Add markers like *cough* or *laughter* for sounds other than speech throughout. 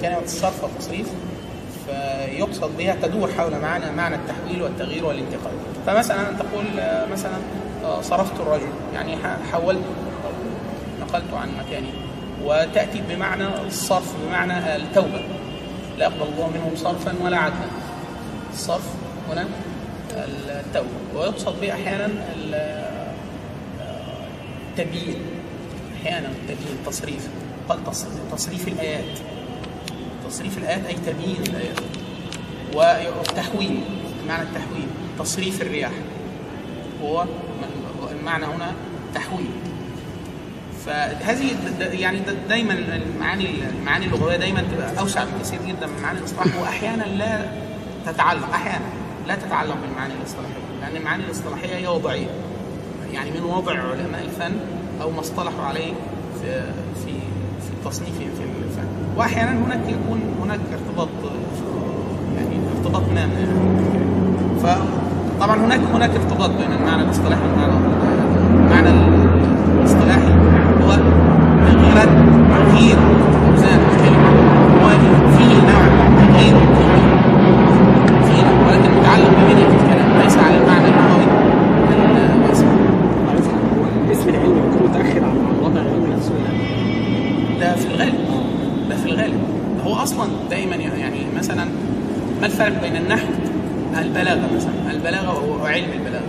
كلمة الصرف والتصريف فيقصد بها تدور حول معنى معنى التحويل والتغيير والانتقال. فمثلا تقول آه، مثلا آه، صرفت الرجل يعني حولت نقلت عن مكانه وتأتي بمعنى الصرف بمعنى التوبة. لا يقبل الله منهم صرفا ولا عدلا. الصرف هنا التوبة. ويقصد به أحيانا ال- التبيين أحيانا التبيين تصريف. قال تص- تصريف الآيات. تصريف الآيات أي تبيين الآيات. والتحويل معنى التحويل تصريف الرياح. هو المعنى هنا تحويل. فهذه يعني دايما المعاني المعاني اللغوية دايما تبقى أوسع بكثير جدا من معاني الإصطلاح. واحيانا لا تتعلق أحيانا لا تتعلق بالمعاني الإصطلاحية. لأن المعاني الإصطلاحية هي وضعية. يعني من وضع علماء الفن أو ما اصطلحوا عليه في في في التصنيف في الفن وأحيانا هناك يكون هناك ارتباط يعني ارتباط ما فطبعا هناك هناك ارتباط بين المعنى الاصطلاحي والمعنى المعنى الاصطلاحي هو تغييرات تغيير اوزان الكلمة وفيه نوع من تغيير فيه ولكن متعلق ببنيه الكلام ليس على المعنى اللغوي. الاسم العلمي بيكون متأخر عن الوضع العلمي نفسه ده في الغالب. ده في الغالب. هو أصلا دايما يعني مثلا ما الفرق بين النحو البلاغه مثلا؟ البلاغة وعلم البلاغة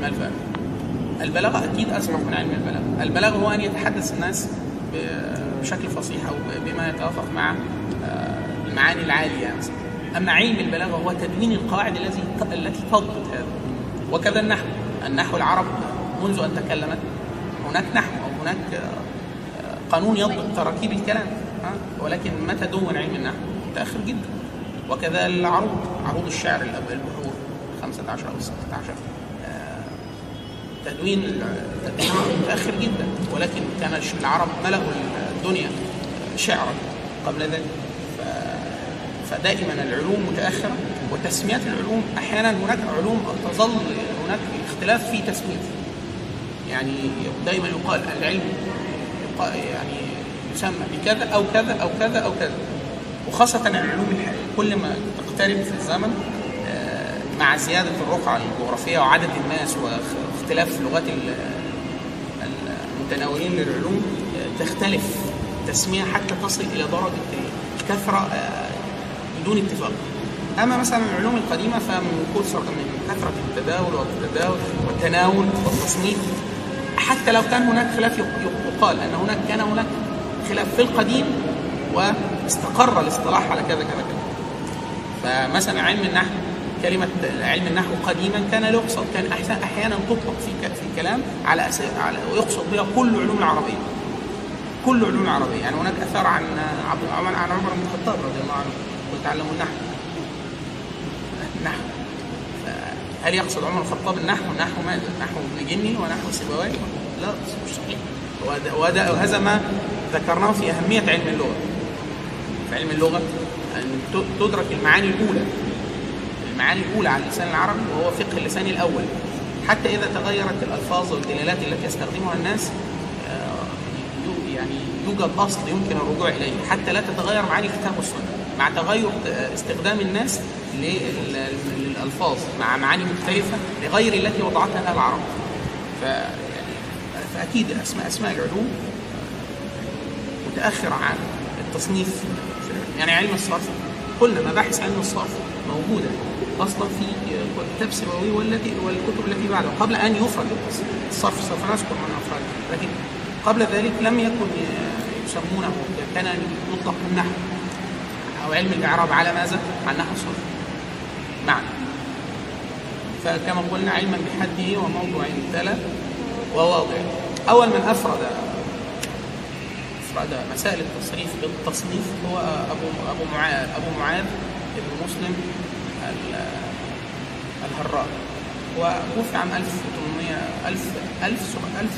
ما الفرق؟ البلاغة أكيد أسمع من علم البلاغة. البلاغة هو أن يتحدث الناس بشكل فصيح أو بما يتوافق مع آه، المعاني العالية مثلا. أما علم البلاغة هو تدوين القواعد التي التي تضبط هذا. وكذا النحو. النحو العرب منذ أن تكلمت هناك نحو أو هناك آه، قانون يضبط تراكيب الكلام؟ ولكن متى دون علم النحو؟ متأخر جدا. وكذا العروض عروض الشعر البحور 15 أو 16 آه، تدوين متأخر جدا. ولكن كان العرب ملأوا الدنيا شعرا قبل ذلك. فدائما العلوم متأخرة وتسميات العلوم أحيانا هناك علوم تظل هناك اختلاف في تسميتها. يعني دائما يقال العلم يعني يسمى بكذا أو كذا أو كذا أو كذا. وخاصة العلوم الح- كل ما تقترب في الزمن آه، مع زيادة الرقعة الجغرافية وعدد الناس واختلاف لغات ال- المتناولين للعلوم آه، تختلف. التسمية حتى تصل إلى درجة الكثرة آه، بدون اتفاق. أما مثلا العلوم القديمة فمن كثرة من كثرة التداول والتداول والتناول والتصنيف حتى لو كان هناك خلاف يق- يقال أن هناك كان هناك خلاف في القديم واستقر الاصطلاح على كذا كذا كذا. فمثلا علم النحو كلمة علم النحو قديما كان لا يقصد كان أحسن أحيانا تطلق في في الكلام على أساس على ويقصد بها كل العلوم العربية. كل علوم العربية. يعني هناك أثر عن عبد عن عمر بن الخطاب رضي الله عنه قل تعلموا النحو. النحو هل يقصد عمر الخطاب النحو؟ نحو ماذا؟ نحو ابن جني ونحو سيبويه؟ لا مش صحيح. وهذا ما ذكرناه في أهمية علم اللغة. في علم اللغة أن تدرك المعاني الأولى. المعاني الأولى على اللسان العربي وهو فقه اللسان الأول. حتى إذا تغيرت الألفاظ والدلالات التي يستخدمها الناس آه، يعني يوجد أصل يمكن الرجوع إليه. حتى لا تتغير معاني الكتاب والسنة. مع تغير استخدام الناس لل- للألفاظ مع معاني مختلفة لغير التي وضعتها العرب. يعني فأكيد أسماء أسماء العلوم متأخر عن التصنيف. يعني علم الصرف قلنا مباحث علم الصرف موجودة أصلا في كتاب سيبوي والتي والكتب التي بعده قبل أن يفرد الصرف سوف نذكر من أفراد لكن قبل ذلك لم يكن يسمونه كان يطلق النحو أو علم الإعراب على ماذا؟ عن نحو الصرف معنى فكما قلنا علما بحده وموضوع تلا وواضع أول من أفرد أفراد مسائل التصريف بالتصنيف هو أبو أبو معاذ أبو معاذ ابن مسلم ال- الهراء. وتوفي عام 1800 1000 1000 1000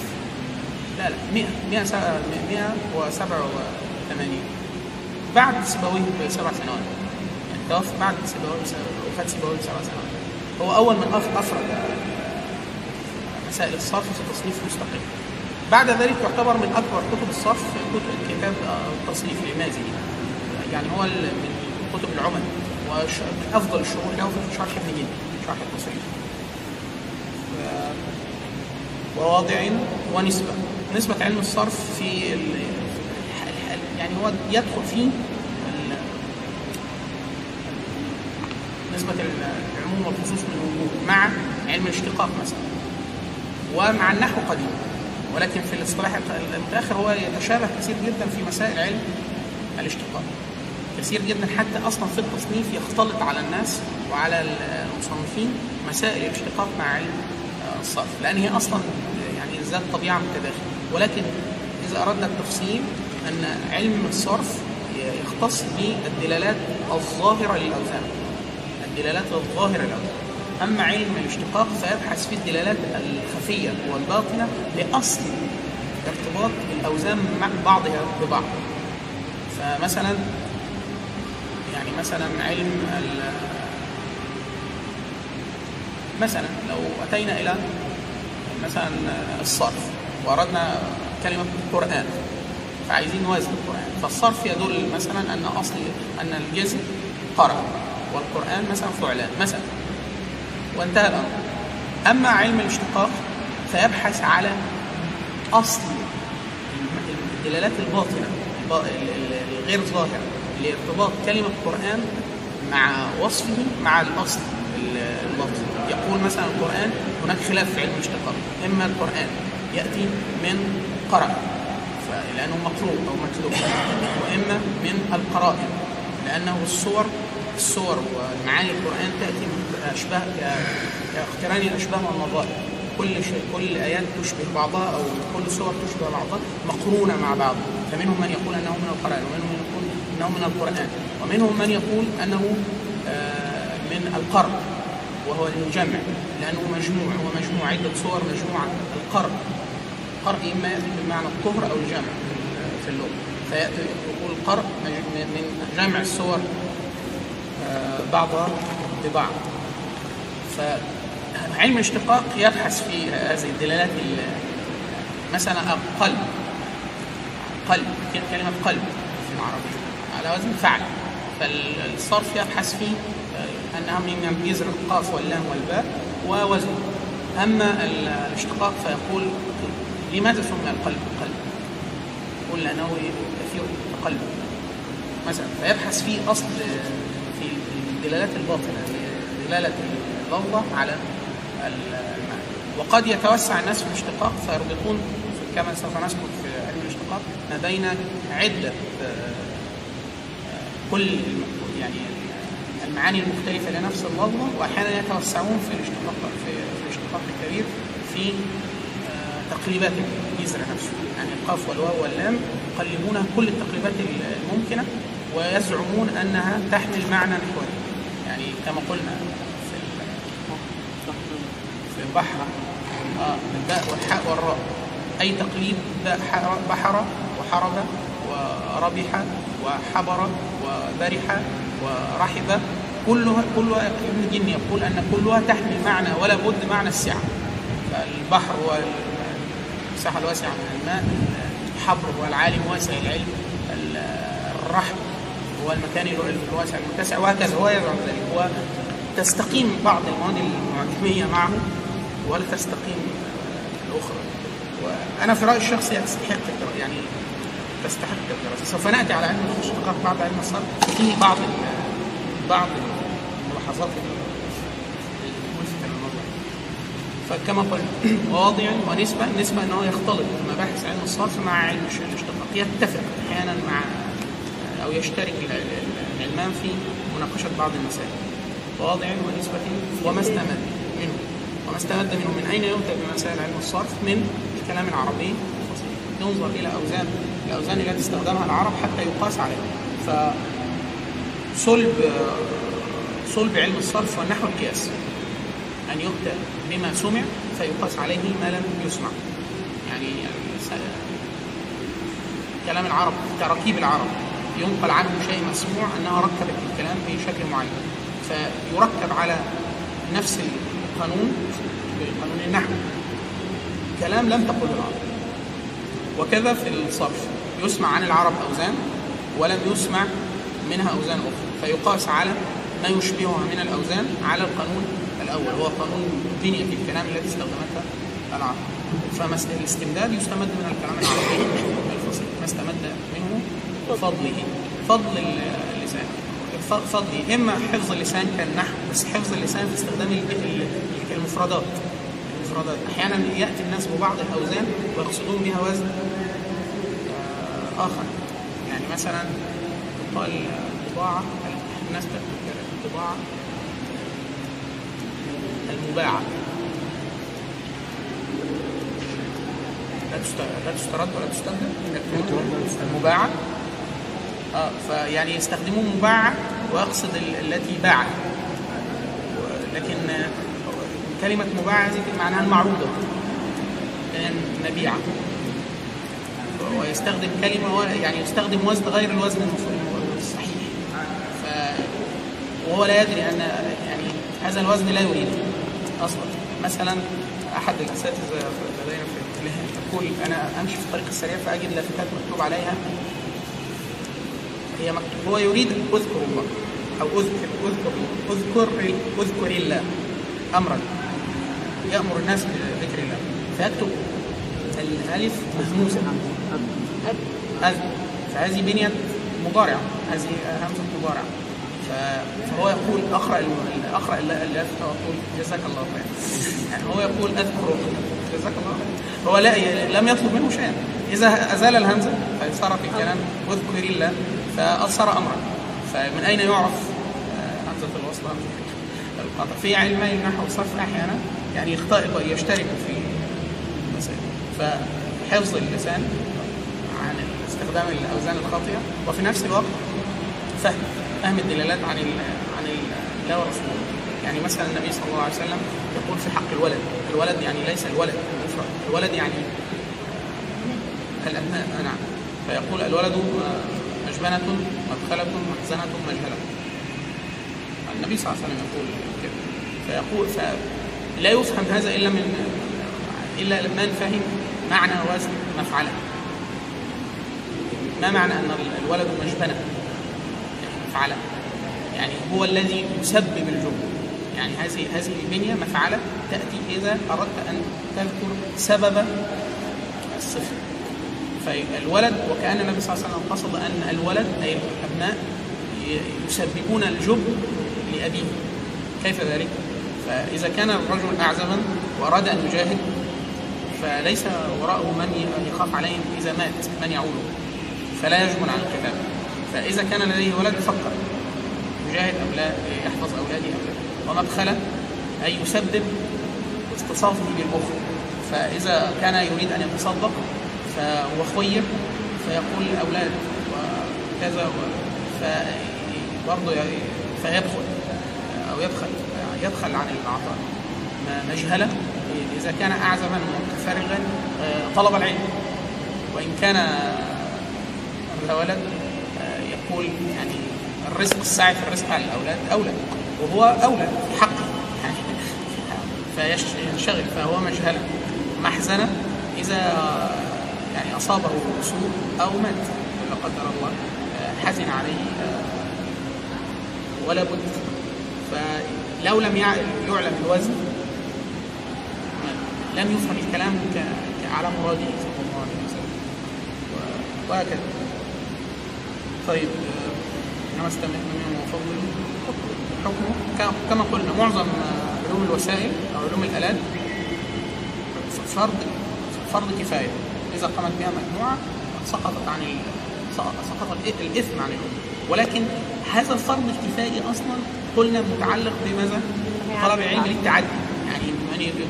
لا لا 100 100 187 بعد سيبويه بسبع سنوات. يعني توفى بعد سيبويه وفاة سيبويه بسبع سنوات. هو أول من أف- أفرد مسائل الصرف في تصنيف مستقل بعد ذلك يعتبر من أكبر كتب الصرف كتاب التصنيف للمازي يعني هو من كتب العمد ومن أفضل الشروح له في شرح ابن جدي شرح التصريف. وواضع ونسبة. نسبة علم الصرف في يعني هو يدخل فيه نسبة العموم والخصوص من الوجود مع علم الاشتقاق مثلا ومع النحو قديم ولكن في الاصطلاح المتاخر هو يتشابه كثير جدا في مسائل علم الاشتقاق. كثير جدا حتى أصلا في التصنيف يختلط على الناس وعلى المصنفين مسائل الاشتقاق مع علم آه، الصرف لأن هي أصلا يعني ذات طبيعة متداخلة. ولكن إذا اردنا التفصيل أن علم الصرف يختص بالدلالات الظاهرة للاوزان الدلالات الظاهرة للاوزان أما علم الاشتقاق فيبحث في الدلالات الخفية والباطنة لأصل ارتباط الأوزان مع بعضها ببعض. فمثلا يعني مثلا علم مثلا لو أتينا إلى مثلا الصرف وأردنا كلمة قران فعايزين نوازن القرآن. فالصرف يدل مثلا أن أصل أن الجزم قرأ والقرآن مثلا فعلان. مثلا وانتهى الأمر. أما علم الاشتقاق فيبحث على أصل الدلالات الباطنة الب- ال- ال- الغير ظاهرة لارتباط كلمة قران مع وصفه مع الأصل ال- اللفظي يقول مثلا القرآن هناك خلاف في علم الاشتقاق. إما القرآن يأتي من قرأ لأنه مقروء أو مكتوب وإما من القرائن لأنه الصور الصور ومعاني من اشباه ك- كاقتران الأشباه والنظائر كل شيء كل الايات تشبه بعضها أو كل صور تشبه بعضها مقرونة مع بعض. فمنهم من يقول أنه من القرآن ومنهم من يقول أنه من القرآن. ومنهم من يقول أنه آه، من القرء وهو الجمع لأنه مجموع هو مجموع عدة صور مجموعة. القرء القرء يأتي بمعنى الطهر أو الجمع في اللغة. فيأتي يقول القرء من جمع الصور بعضها ببعض فعلم الاشتقاق يبحث في هذه الدلالات ال- مثلا قلب قلب كلمة قلب في العربية على وزن فعل. فالصرف يبحث في أنها من الجذر القاف واللام والباء ووزن أما ال- الاشتقاق فيقول لماذا سمي القلب قلب؟ يقول لأنه كثير القلب مثلا فيبحث في في الدلالات الباطنة دلالة اللفظه على المعنى وقد يتوسع الناس في الاشتقاق فيربطون كما سوف نذكر في علم الاشتقاق ما بين عدة آه، كل يعني المعاني المختلفة لنفس اللفظه واحيانا يتوسعون في الاشتقاق في الاشتقاق الكبير في آه، تقليبات الجذر نفسه يعني القاف والواو واللام يقلبونها كل التقليبات الممكنة ويزعمون أنها تحمل معنى يعني كما قلنا في ال- في البحر. آه الباء والحاء والراء. باء حر- بحر وحرب وربح وحبر وبرح ورحب. كلها كلها ابن جن يقول أن كلها تحمل معنى ولا بد معنى السعة. فالبحر والمساحة الواسعة من الماء الحبر والعالم واسع العلم الرحب هو المكان الواسع المتسع وهكذا. هو يزعم ذلك وتستقيم بعض المواد المعجمية معه ولا تستقيم الأخرى. وأنا في رأيي الشخصي تستحق الدراسة يعني تستحق الدراسة. سوف نأتي على علم الاشتقاق بعد علم الصرف. في بعض بعض الملاحظات فكما قلنا مواضع ونسبة النسبة أنه يختلط مباحث علم الصرف مع علم الاشتقاق يتفق أحيانا مع أو يشترك ال- ال- العلمان في مناقشة بعض المسائل. مواضع ونسبة وما استمد منه. وما استمد منه. من أين يؤتى بمسائل علم الصرف؟ من الكلام العربي الفصيح. ينظر إلى أوزان الأوزان التي استخدمها العرب حتى يقاس عليها فصلب صلب علم الصرف والنحو القياس. أن يؤتى بما سمع فيقاس عليه ما لم يسمع. يعني س- كلام العرب تراكيب العرب. ينقل عنهم شيء مسموع أنها ركبت الكلام بشكل معين. فيركب على نفس القانون بقانون النحو. كلام لم تقله العرب. وكذا في الصرف. يسمع عن العرب أوزان ولم يسمع منها أوزان أخرى. فيقاس على ما يشبهها من الأوزان على القانون الأول. هو قانون بنية الكلام التي استخدمتها العرب. فالاستمداد يستمد من الكلام العربي الفصيح. ما استمد بفضله فضل اللسان. فضله. إما حفظ اللسان كالنحو بس حفظ اللسان في استخدام المفردات. المفردات. أحيانا يأتي الناس ببعض الأوزان ويقصدون بها وزن آه، آخر. يعني مثلا يقال الطباعة الناس الطباعة المباعة. لا تسترد ولا تستبدل المباعة. آه فيعني يستخدموا مباعة ويقصد التي باعت. لكن كلمة مباعة معناها المعروضة. مبيعة. ويستخدم كلمة يعني يستخدم وزن غير الوزن الصحيح ف وهو لا يدري أن يعني هذا الوزن لا يريده أصلا. مثلا أحد الأساتذة لدينا في يقول أنا أمشي في الطريق السريع فأجد لافتات مكتوب عليها هي هو يريد أذكر الله. أو اذكر اذكر اذكر أذكر الله امرا يأمر الناس بذكر الله. فيكتب الألف مهموسه اذكر فهذه بنية مضارعة. هذه همزة مضارعة. فهو يقول أقرأ أقرأ اللافته وأقول جزاك الله خير. يعني هو يقول أذكر جزاك الله خير. هو لا لم يطلب منه شيئا. إذا أزال الهمزة فصار في الكلام واذكر الله. فاصر أمرا. فمن أين يعرف؟ آه، همزه الوصل القطع في علمي النحو والصرف أحيانا يعني يشترك في المسائل. فحفظ اللسان عن استخدام الأوزان الخاطئة وفي نفس الوقت فهم فهم الدلالات عن ال عن الله. ورسوله يعني مثلا النبي صلى الله عليه وسلم يقول في حق الولد. الولد يعني ليس الولد الولد يعني الأبناء. نعم. فيقول الولد مجبنة مدخلة مخزنة مجهلة. النبي صلى الله عليه وسلم يقول كده. فيقول فلا يفهم هذا إلا من إلا من فهم معنى وزن مفعله. ما معنى أن الولد مجبنه مفعلة. يعني هو الذي يسبب الجملة يعني هذه هذه البنية مفعلة. تأتي إذا أردت أن تذكر سبب الصفة فالولد وكأن النبي صلى الله عليه وسلم قصد أن الولد أي الأبناء يسببون الجب لأبيه. كيف ذلك؟ فإذا كان الرجل أعزبا وأراد أن يجاهد فليس وراءه من يخاف عليه إذا مات من يعوله فلا يجمل عن القتال فإذا كان لديه ولد فكر. يجاهد أم لا يحفظ أولادي أم لا. ومدخله أي يسبب اختصاصه بالأخر فإذا كان يريد أن يتصدق فهو خير فيقول الأولاد وكذا فبرضه فيدخل أو يدخل يدخل عن العطاء مجهلة إذا كان أعزبا متفرغا طلب العلم. وإن كان ولد يقول يعني الرزق السعي في الرزق على الأولاد أولى. وهو أولى حقه. يعني فينشغل فهو مجهله محزنه إذا يعني أصابه سوء أو مات لا قدر الله حزن عليه ولا بد. فلو لم يعلم الوزن لم يفهم الكلام على مراده صلى الله عليه وسلم. وهكذا. طيب انما استمعنا منه وفضل. حكمه كما قلنا معظم علوم الوسائل أو علوم الآلات فرض فرض كفاية. إذا قامت بها مجموعة سقطت عن سقط الإثم عن الأمة. ولكن هذا الفرض الكفائي أصلا قلنا متعلق بماذا؟ طلب العلم للتعدي يعني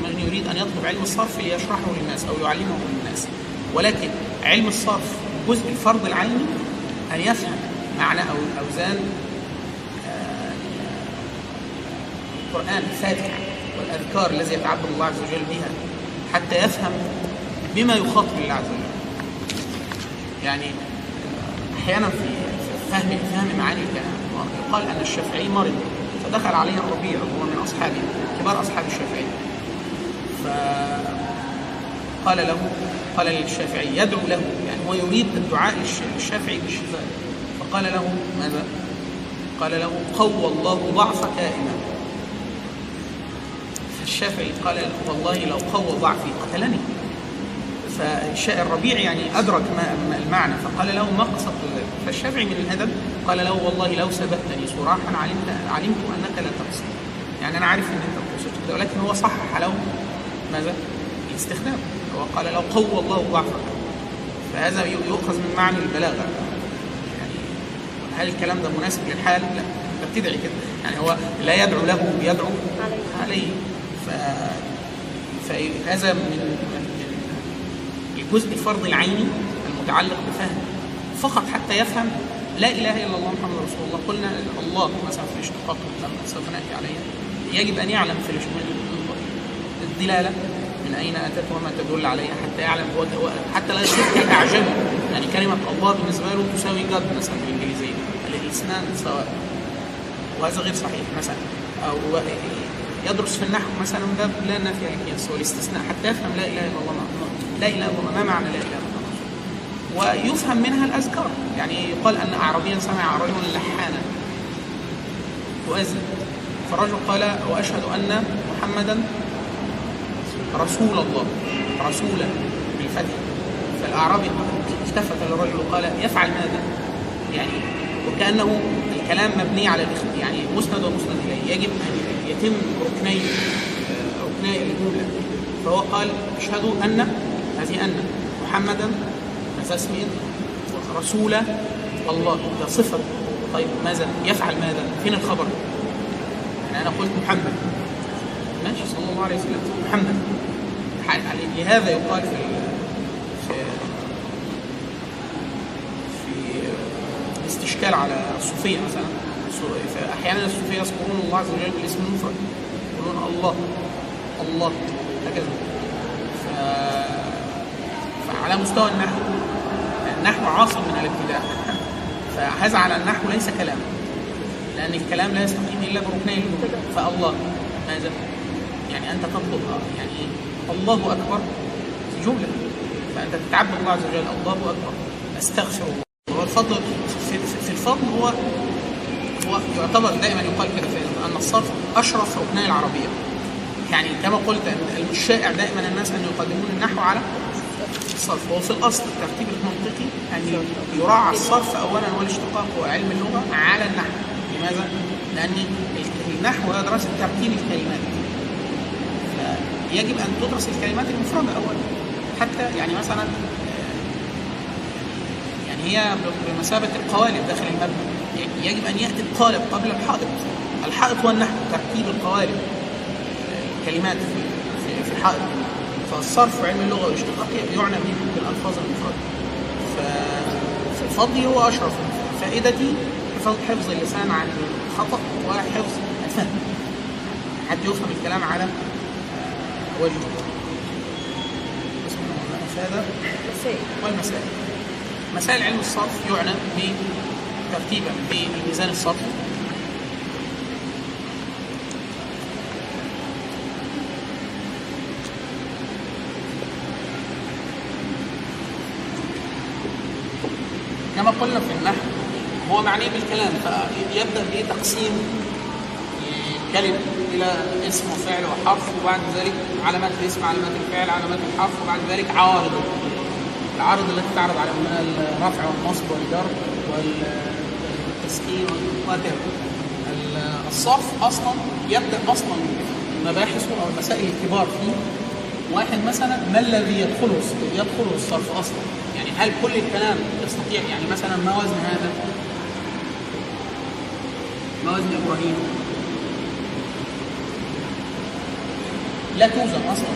من يريد أن يطلب علم الصرف ليشرحه للناس أو يعلمه للناس. ولكن علم الصرف جزء الفرض العيني أن يفهم معنى أو الأوزان آه، القرآن الفاتحة والأذكار الذي يتعبد الله عز وجل بها. حتى يفهم بما يخاطب الله عز وجل. يعني أحيانا في فهم فهم معاني الكلام. يقال أن الشافعي مرض. فدخل عليه الربيع وهو من أصحابه كبار أصحاب الشافعي. فقال له قال للشافعي يدعو له. يعني هو يريد الدعاء للشافعي بالشفاء. فقال له ماذا؟ قال له قوى الله ضعفك يا إمام فالشافعي قال والله لو قوى ضعفي قتلني. فالربيع يعني أدرك ما المعنى. فقال له ما ذلك فالشافعي من الأدب قال له والله لو سبقتني صراحا علمت علمت أنك لا تقصد. يعني أنا عارف أن أنت تقصد كده ولكن هو صحح له ماذا؟ الاستخدام. هو قال لو قوى الله ضعفك. فهذا يؤخذ من معنى البلاغة. يعني هل الكلام ده مناسب للحال؟ لا. أنت بتدعي كده. يعني هو لا يدعو له يدعو عليه. ف... فهذا من الجزء الفرض العيني المتعلق بفهم فقط حتى يفهم لا إله إلا الله محمد رسول الله. قلنا الله مثلا في الاشتقاق لما سوف نأتي عليها يجب أن يعلم في الدلالة من أين أتت وما تدل عليها حتى يعلم. هو حتى لا يصير كاعجمي يعني كلمة الله بالنسبة له تساوي جاد مثلا بالانجليزيه الاثنان سواء وهذا غير صحيح مثلا. أو يدرس في النحو مثلا باب لا نافي القياس والاستثناء حتى يفهم لا إله إلا الله لا الله ما معنى لا الله ويفهم منها الأذكار. يعني يقال أن اعرابيا سمع رجلا لحانا. يؤذن فالرجل قال وأشهد أن محمدا رسول الله. رسولا بالفتح. فالاعرابي التفت للرجل وقال يفعل ماذا؟ يعني وكأنه الكلام مبني على يعني مسند ومسند إليه. يجب أن يتم ركني ركني الجمله فهو قال أشهد أن أن محمدا اسم رسول الله. ده صفة. طيب ماذا؟ يفعل ماذا؟ فين الخبر؟ يعني أنا قلت محمد. ماشي صلى الله عليه وسلم. محمد. لهذا يقال في في الاستشكال على الصوفية مثلا. أحيانا الصوفية يذكرون الله عز وجل بالاسم المفرد. يقولون الله. الله. هكذا. ف... فعلى مستوى النحو. النحو عاصم من الابتداع. فهذا على النحو ليس كلام. لأن الكلام لا يستقيم إلا بركنين الجمله فالله ماذا؟ يعني أنت تطلب يعني الله أكبر جملة. فأنت تتعبد الله عز وجل الله أكبر. أستغفر الله. والفضل في, في الفضل هو هو يعتبر دائما يقال كده أن الصرف أشرف ركني العربية. يعني كما قلت الشائع دائما الناس أن يقدمون النحو على الصرف هو في الأصل الترتيب المنطقي أن يراعى الصرف اولا والاشتقاق وعلم اللغة على النحو. لماذا؟ لأن النحو هو دراسة ترتيب الكلمات. يجب أن تدرس الكلمات المفردة اولا. حتى يعني مثلا يعني هي بمثابة القوالب داخل المبنى يجب أن يأتي القالب قبل الحائط. الحائط هو النحو ترتيب القوالب. كلمات في في الحائط. فالصرف وعلم اللغة والاشتقاق يعنى به بالألفاظ المفرده فالفضل هو أشرف. فائدتي حفظ اللسان عن الخطا وحفظ الفهم. حتى يفهم الكلام على وجه اسمه الافاده والمسائل. مسائل علم الصرف يعنى ترتيبا بميزان الصرف. قلنا في النحو هو معني بالكلام فيبدأ بتقسيم كلمه إلى اسم وفعل وحرف وبعد ذلك علامات الاسم علامات الفعل علامات الحرف وبعد ذلك عوارض. العارض التي تعرض على الرفع والنصب والجر والتسكين وهكذا. الصرف أصلا يبدأ أصلا مباحثه أو المسائل الكبار فيه. واحد مثلا ما الذي يدخله يدخله الصرف أصلا؟ هل كل الكلام يستطيع يعني مثلا ما وزن هذا؟ ما وزن إبراهيم؟ لا توزن أصلا.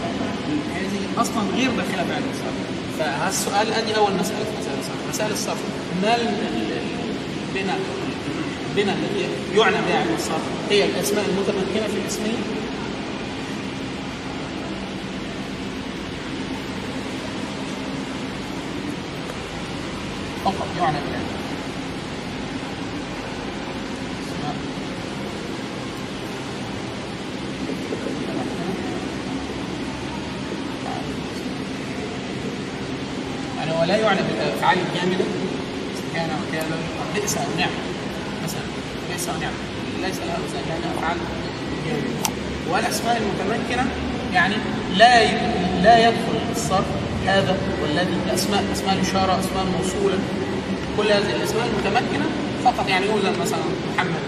هذه أصلا غير داخلة علم الصرف. فالسؤال أدي أول مسألة مسائل الصرف. مسائل الصرف ما البنى البنى التي يعنى بها علم الصرف. هي الأسماء المتمكنة في الاسميه فقط يعنى بها يعني هو لا يعنى بالافعال الجامده كان وكان بئس أو نعم مثلا يعصى ونعم ليس لها لأنها أفعال والأسماء المتمكنة يعني لا لا يدخل الصرف هذا والذي الأسماء أسماء الإشارة أسماء الموصولة. كل هذه الأسماء المتمكنة فقط يعني يوزن مثلا محمد.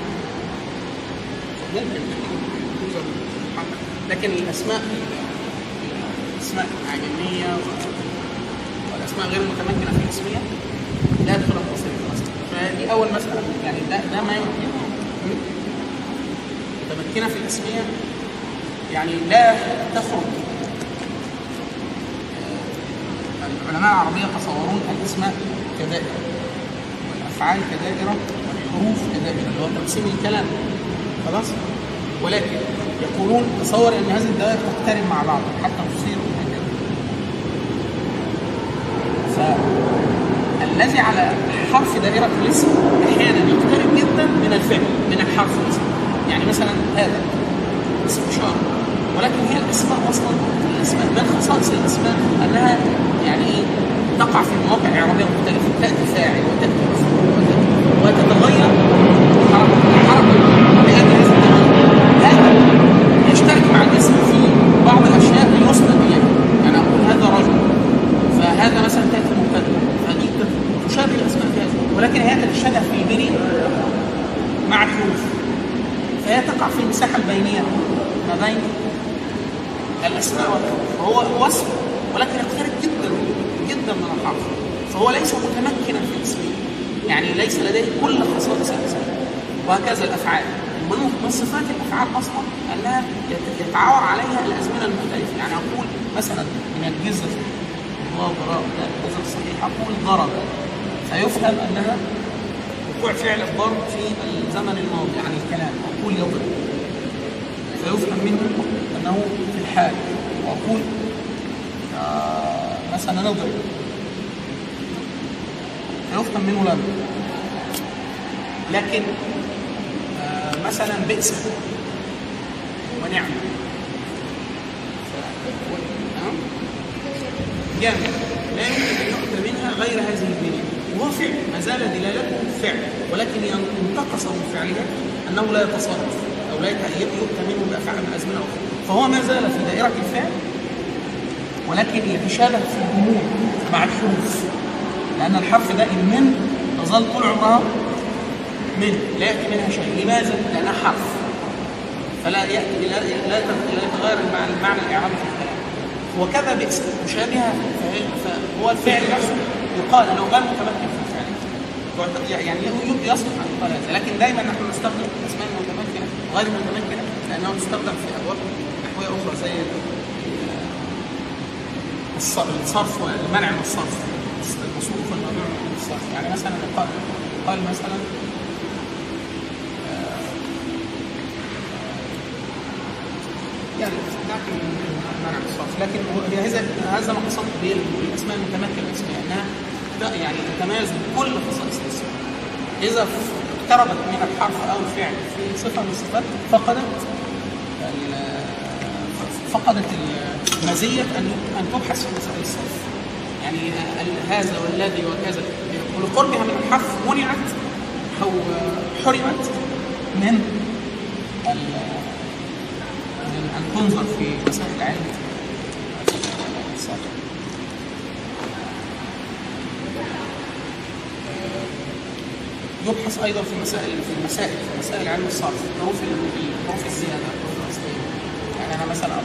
ممكن يوزن محمد. لكن الأسماء الأسماء الأعجمية والأسماء غير المتمكنة في الاسمية لا يدخل التصريف أصلا فدي أول مسألة. يعني ده ده ما يمكن. متمكنة في الاسمية يعني لا تخرج آه، العلماء العربية يتصورون الأسماء كدائرة والأفعال كدائرة والحروف كدائرة اللي هو تقسيم الكلام. خلاص؟ ولكن يقولون تصور أن هذه الدوائر تقترب مع بعض حتى تصير هكذا فالذي على حرف دائرة الاسم أحيانا يقترب جدا من الفعل من الحرف الاسم. يعني مثلا هذا اسم إشارة ولكن هي الأسماء أصلا الأسماء من خصائص الأسماء؟ أنها يعني إيه تقع في مواقع إعرابية مختلفة تأتي فاعل وتأتي مفعول وتأتي وتتغير حركة الحركة لأجل هذا التغير هذا يشترك مع الاسم في بعض الأشياء يسند إليها يعني أقول هذا رجل فهذا مثلا تأتي مبتدأ فدي تشابه الأسماء في هذا ولكن هي تتشابه في البنية مع الحروف فهي تقع في المساحة البينية ما بين الأسماء والحروف فهو وصف ولكن يقترب جدا جدا من الحرف فهو ليس متمكنا في الاسمية يعني ليس لديه كل خصائص الاسم وهكذا الأفعال من من صفات الأفعال أصلا أنها يتعاور عليها الأزمنة المختلفة. يعني أقول مثلا من الجزر الله براء ده الجزر الصحيح أقول ضرب. فيفهم أنها وقوع فعل الضرب في الزمن الماضي يعني الكلام. أقول يضرب. فيفهم منه أنه في الحال. وأقول آه مثلا نضرب فيفهم منه لم. لكن آه مثلا بئس. ونعم. تمام؟ جامد. لا يمكن أن يؤتى منها غير هذه البنيه وهو فعل. ما زال دلالته فعل. ولكن انتقص من فعلها أنه لا يتصرف أو لا يؤتى منه بافعال من أزمنة أخرى. فهو ما زال في دائرة الفعل. ولكن يتشابه في الأمور مع الحروف. لأن الحرف ده من تظل طول عمرها من. لا يأتي منها شيء. لماذا؟ لأنها حرف. فلا ياتي لا لا يت- لا يتغير المعنى الاعرابي وكذا بئس مشابهة فهو الفعل نفسه يقال انه غير متمكن في الفعل. يعني ي- يصلح ان يقال هذا لكن دائما نحن نستخدم الاسماء المتمكنه غير المتمكنه لأنه تستخدم في أبواب نحويه أخرى زي الص- الصرف والمنع من الصرف. المصروف والممنوع من الصرف. يعني مثلا يقال قال مثلا يعني لكن منع من الصرف لكن هذا هذا ما قصدت به الأسماء المتمكنة الاسميه انها ت- يعني تتميز بكل خصائص الاسم إذا اقتربت من الحرف أو الفعل في صفة من الصفات فقدت فقدت المزية ان أن تبحث في مسائل الصرف يعني هذا والذي وكذا. ولقربها من الحرف منعت أو حرمت من أن تنظر في مسائل العلم. يبحث أيضا في مسائل في المسائل في مسائل علم الصرف حروف ال- حروف الزيادة حروف الأصلية. يعني أنا مثلا *clears throat*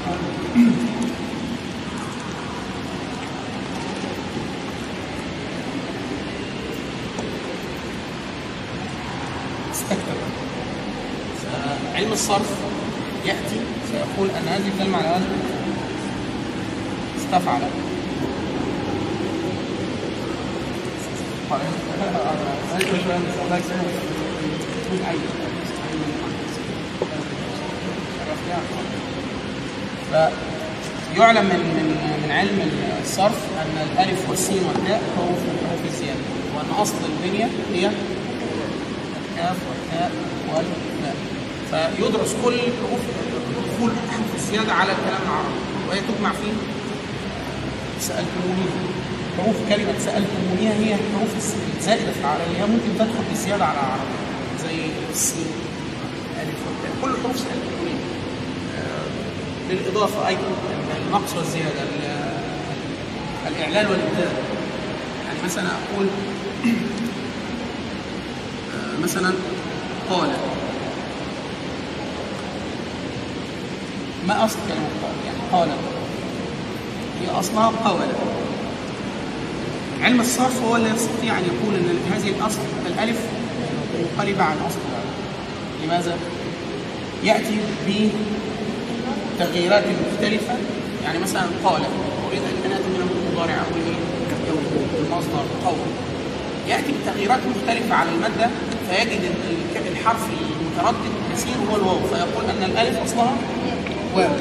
استكتب. علم الصرف يأتي سيقول ان هذه الكلمة على وزن استفعل فيعلم من من من علم الصرف أن الألف والسين والتاء حروف من حروف الزيادة. وأن أصل البنيه هي الكاف والتاء والباء فيدرس كل حروف الزياده على الكلام العربي. وهي تجمع في سالتموني حروف كلمة سألتمونيها هي الحروف الزائده في العربيه ممكن تدخل بالزياده على العربي. زي السين ألف والتاء كل الحروف ساكنه آه، بالإضافة أيضا النقص والزيادة. ال- الاعلال والابدال يعني مثلا أقول آه، مثلا قال. ما اصل كلمه قال يعني قال هي اصلها قول علم الصرف هو اللي يستطيع أن يقول إن هذه الأصل الألف منقلبه عن الألف. لماذا؟ يأتي بتغييرات مختلفة يعني مثلا قال أريد أن اتي من المضارع إيه؟ المصدر قول يأتي بتغييرات مختلفة على المادة فيجد الحرف المتردد كثير هو الواو فيقول أن الألف أصلها واو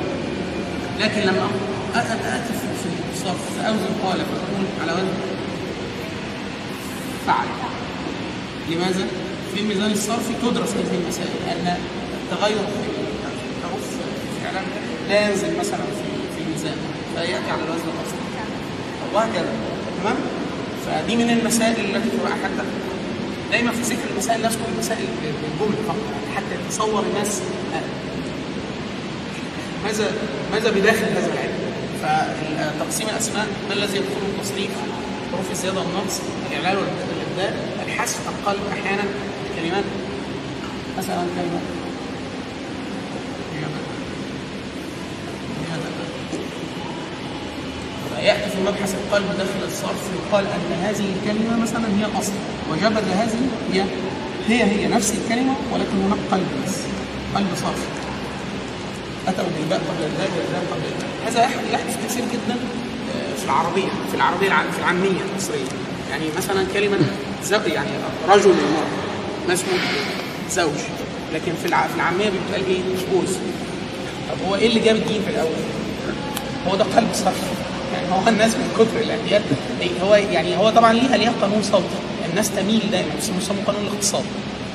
لكن لما أتي في الصرف فاوزن قال فتقول على وزن فعل لماذا؟ في الميزان الصرفي تدرس هذه المسائل لأن التغير في الحروف الاعلام لا ينزل مثلا في الميزان فيأتي على الوزن الأصلي وهكذا تمام؟ فدي من المسائل التي تبقى حتى دايما في ذكر المسائل نذكر المسائل بالجملة فقط حتى يتصور الناس آه، ماذا ماذا بداخل هذا العلم؟ فتقسيم الأسماء ما الذي يدخل التصريف؟ حروف الزيادة والنقص، الاعلال والابدال، الحذف القلب أحيانا كلمات. مثلا كلمة. فياتي في مبحث القلب داخل الصرف يقال أن هذه الكلمة مثلا هي أصل. وجبل هذه هي هي هي نفس الكلمة ولكن هناك قلب بس. قلب صرف. أتوا بالباء قبل والدال قبل هذا يح- يحدث كثير جدا آه، في العربية في العربية الع- في العامية المصرية. يعني مثلا كلمة زو يعني رجل ومرأة ما اسمه؟ زوج. لكن في الع- في العامية بيتقال إيه؟ جوز طب هو إيه اللي جاب الجيم في الأول؟ هو ده قلب صرف. يعني هو الناس من كتر الاعتياد هو يعني هو طبعا ليها ليها قانون صوتي الناس تميل دايما بيسموه يسموه قانون الاقتصاد.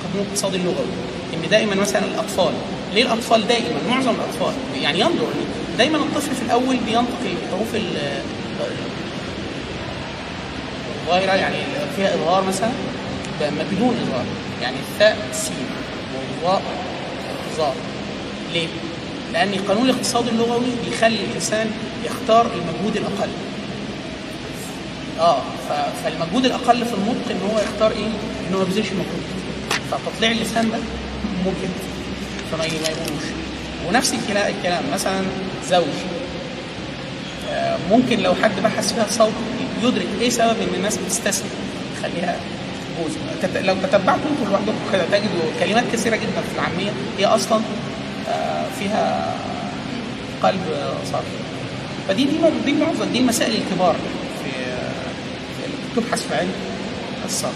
القانون الاقتصادي اللغوي. إن دائما مثلا الأطفال ليه الاطفال دائما معظم الأطفال يعني ينظر دايما الطفل في الأول بينطق الحروف ال- الظاهرة يعني فيها إظهار مثلا ب- بدون إظهار يعني الثاء سين والظاء ظاء ليه؟ لأن قانون الاقتصاد اللغوي بيخلي الإنسان يختار المجهود الأقل. آه فالمجهود الأقل في النطق إن هو يختار إيه؟ إن هو ما يبذلش مجهود. فتطليع اللسان ده ممكن فما يقولوش. ونفس الكلا- الكلام مثلا زوج. آه، ممكن لو حد بحث فيها صوت يدرك إيه سبب إن الناس بتستسلم تخليها جوز لو تتبعتوا أنتوا لوحدكم كده تجدوا كلمات كثيرة جدا في العامية هي أصلا آه، فيها قلب صافي. فدي دي دي معظم دي المسائل الكبار في في تبحث في علم الصرف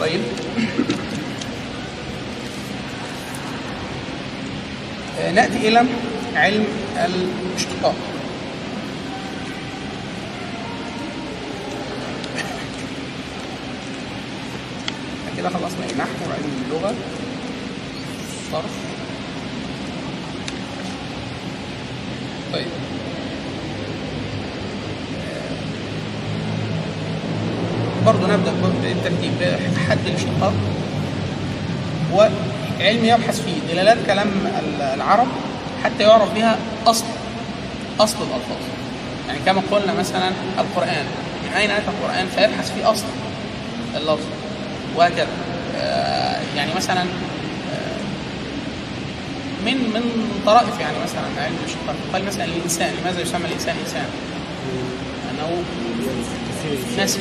طيب. نأتي إلى علم الاشتقاق. كده خلصنا إيه؟ نحو علم اللغة. صرف طيب. برضه نبدأ بالترتيب. حد الاشتقاق هو علم يبحث في دلالات كلام العرب حتى يعرف بها أصل أصل الألفاظ. يعني كما قلنا مثلا القرآن من أين أتى القرآن؟ فيبحث في أصل اللفظ. وهكذا. آه، يعني مثلا آه، من من طرائف يعني مثلا علم الاشتقاق قال مثلا الإنسان لماذا يسمى الإنسان إنسان؟ أنه نسي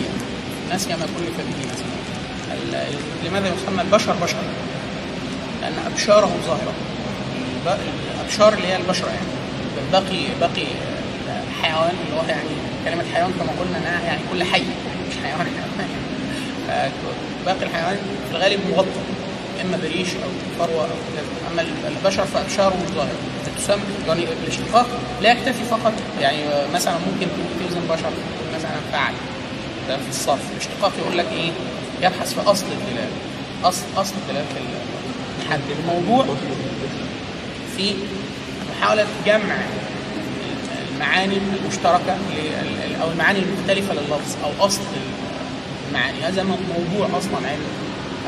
نسي ما كلف به مثلا. لماذا يسمى البشر بشرا؟ لأن ابشاره ظاهرة. الأبشار اللي هي البشرة يعني. باقي باقي حيوان اللي هو يعني كلمة حيوان كما قلنا إنها يعني كل حي مش حيوان يعني. باقي الحيوان في الغالب مغطى إما بريش أو فروة أو كذا أما البشر فابشاره مش ظاهره تسمى يعني الاشتقاق لا يكتفي فقط يعني مثلا ممكن توزن بشر مثلا فعل. ده في الصرف. الاشتقاق يقول لك إيه؟ يبحث في أصل الدلالة. أصل اصل دلاله نحدد الموضوع في محاولة جمع المعاني المشتركة لل- أو المعاني المختلفة لللفظ أو أصل المعاني. هذا موضوع أصلا علم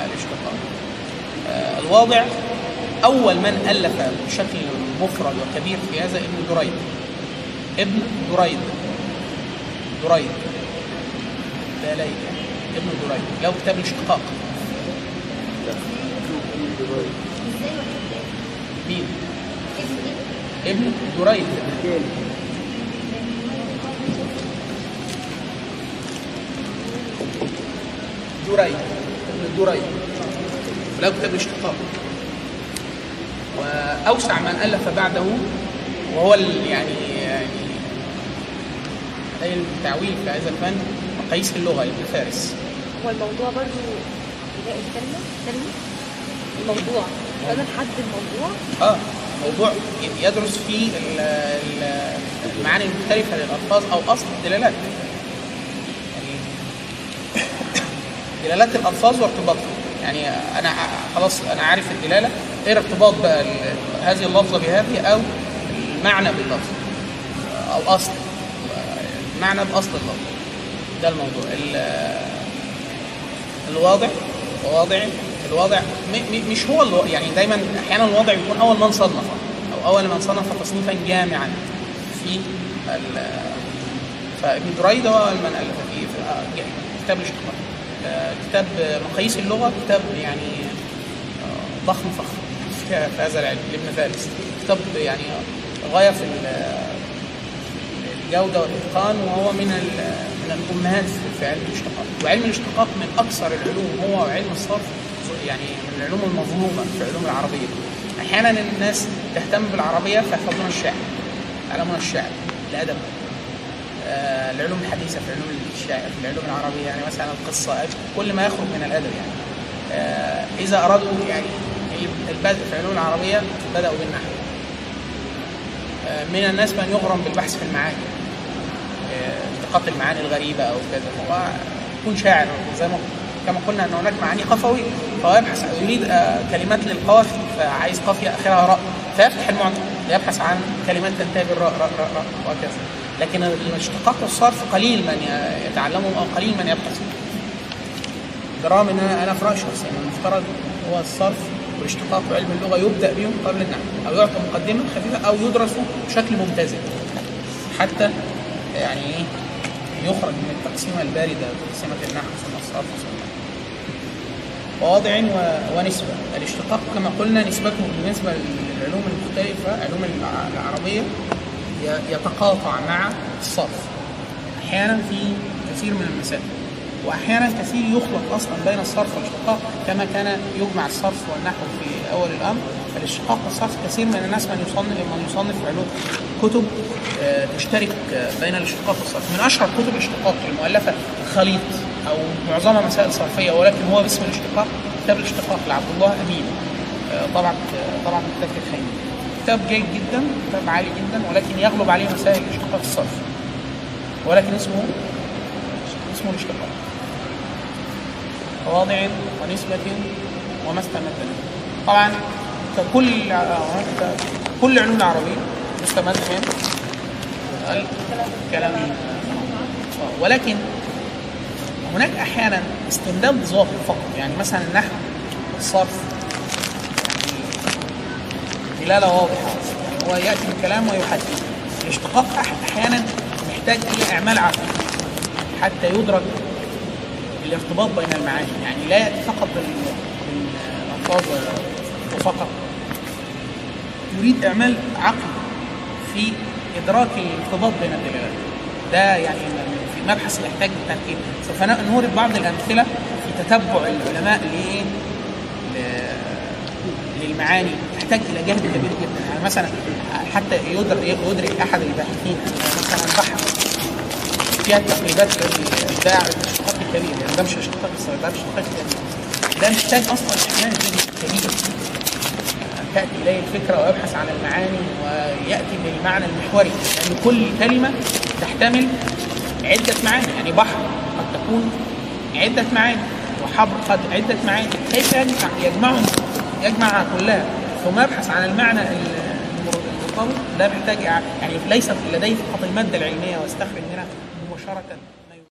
الاشتقاق. الواضع أول من ألف بشكل مفرد وكبير في هذا ابن دريد. ابن دريد. دريد. يعني ابن دريد. له كتاب الاشتقاق. مين؟ ابن دريد دريد ابن دريد له كتاب الاشتقاق. وأوسع من ألف بعده وهو يعني يعني قليل التعويل في هذا الفن مقاييس اللغة ابن فارس. هو الموضوع يلاقي الكلمة؟ كلمة؟ الموضوع. فأنا حد الموضوع؟ آه موضوع يدرس فيه ال- ال- المعاني المختلفه للالفاظ أو أصل الدلالات. دلالات الالفاظ وارتباطها يعني أنا خلاص أنا عارف الدلالة. إيه ارتباط بقى هذه اللفظة بهذه أو المعنى باللفظ أو أصل. المعنى بأصل اللفظ. ده الموضوع. ال- الواضع وواضع م- مش هو ألو... يعني دايما أحيانا الواضع يكون أول من صنف أو أول من صنف تصنيفا جامعا. في. فابن دريد هو من الف في ج- كتاب الاشتقاق آه، كتاب مقاييس اللغة كتاب يعني آه، ضخم فخم. في هذا العلم لابن فارس. كتاب يعني غاية في ال- الجودة والإتقان وهو من من الأمهات في علم الاشتقاق. وعلم الاشتقاق من أكثر العلوم هو علم الصرف. يعني من العلوم المظلومه في العلوم العربية. أحيانا الناس تهتم بالعربية فيحفظون الشعر يعلمون الشعر الادب آه، العلوم الحديثة في علوم الشعر في العلوم العربية يعني مثلا القصة كل ما يخرج من الأدب يعني. آه، إذا أرادوا يعني البدء في العلوم العربية بدأوا بالنحو. آه، من الناس من يغرم بالبحث في المعاني. التقاط المعاني الغريبة أو كذا. هو يكون شاعر زي ما كما قلنا إن هناك معاني قفوية. فهو يبحث يريد آه، كلمات للقافي فعايز قافيه اخرها راء. فيفتح المعجم يبحث عن كلمات تنتهي بالراء راء راء راء وهكذا. لكن الاشتقاق والصرف قليل من يتعلمه أو قليل من يبحث. برغم ان أنا في رايي ان المفترض هو الصرف والاشتقاق وعلم اللغة يبدأ بهم قبل النحو أو يعطى مقدمة خفيفة أو يدرس بشكل ممتاز. حتى يعني إيه يخرج من التقسيمة الباردة تقسيمة النحو ثم الصرف ثم وواضع و- ونسبة. الاشتقاق كما قلنا نسبته بالنسبة للعلوم المختلفة علوم الع- العربية يتقاطع مع الصرف. أحيانا في كثير من المسائل وأحيانا كثير يخلط أصلا بين الصرف والاشتقاق كما كان يجمع الصرف والنحو في أول الأمر. فالاشتقاق والصرف كثير من الناس من يصنف من يصنف علوم. كتب آه، تشترك آه، بين الاشتقاق والصرف. من أشهر كتب الاشتقاق المؤلفة خليط أو معظمها مسائل صرفية ولكن هو باسم الاشتقاق كتاب الاشتقاق لعبد الله أمين. آه، طبعا طبعا كتاب الخيمي كتاب جيد جدا كتاب عالي جدا ولكن يغلب عليه مسائل الاشتقاق الصرف. ولكن اسمه اسمه الاشتقاق. وواضع ونسبة وما استمد طبعا ككل آه، كل علوم العربية مستمد من الكلام. آه، ولكن هناك أحيانا استمداد ظاهر فقط يعني مثلا النحو الصرف. يعني دلالة واضحة. هو يأتي بكلام ويحدد. الاشتقاق أحيانا محتاج إلى إعمال عقلي حتى يدرك الارتباط بين المعاني. يعني لا يأتي فقط بال- بالألفاظ وفقط يريد إعمال عقلي في إدراك الارتباط بين الدلالات. ده يعني مبحث يحتاج تركيب سوف نورد بعض الأمثلة في تتبع العلماء لايه للمعاني. يحتاج إلى جهد كبير جدا. يعني مثلا حتى يدرك يدرك أحد الباحثين مثلا بحث فيها التقريبات الابداع الاشتقاق الكبير. يعني ده مش اشتقاق الصغير ده اشتقاق كبير ده محتاج أصلا أحيانا كبير. تأتي إليه الفكرة ويبحث عن المعاني ويأتي بالمعنى المحوري. لأن كل كلمة تحتمل عدة معاني يعني بحر قد تكون عدة معاني وحبر قد عدة معاني. كيف يجمع يجمعهم؟ يجمعها كلها ثم يبحث عن المعنى المرتبط ده محتاج يعني ليس لديه فقط المادة العلمية ويستخرج منها مباشرة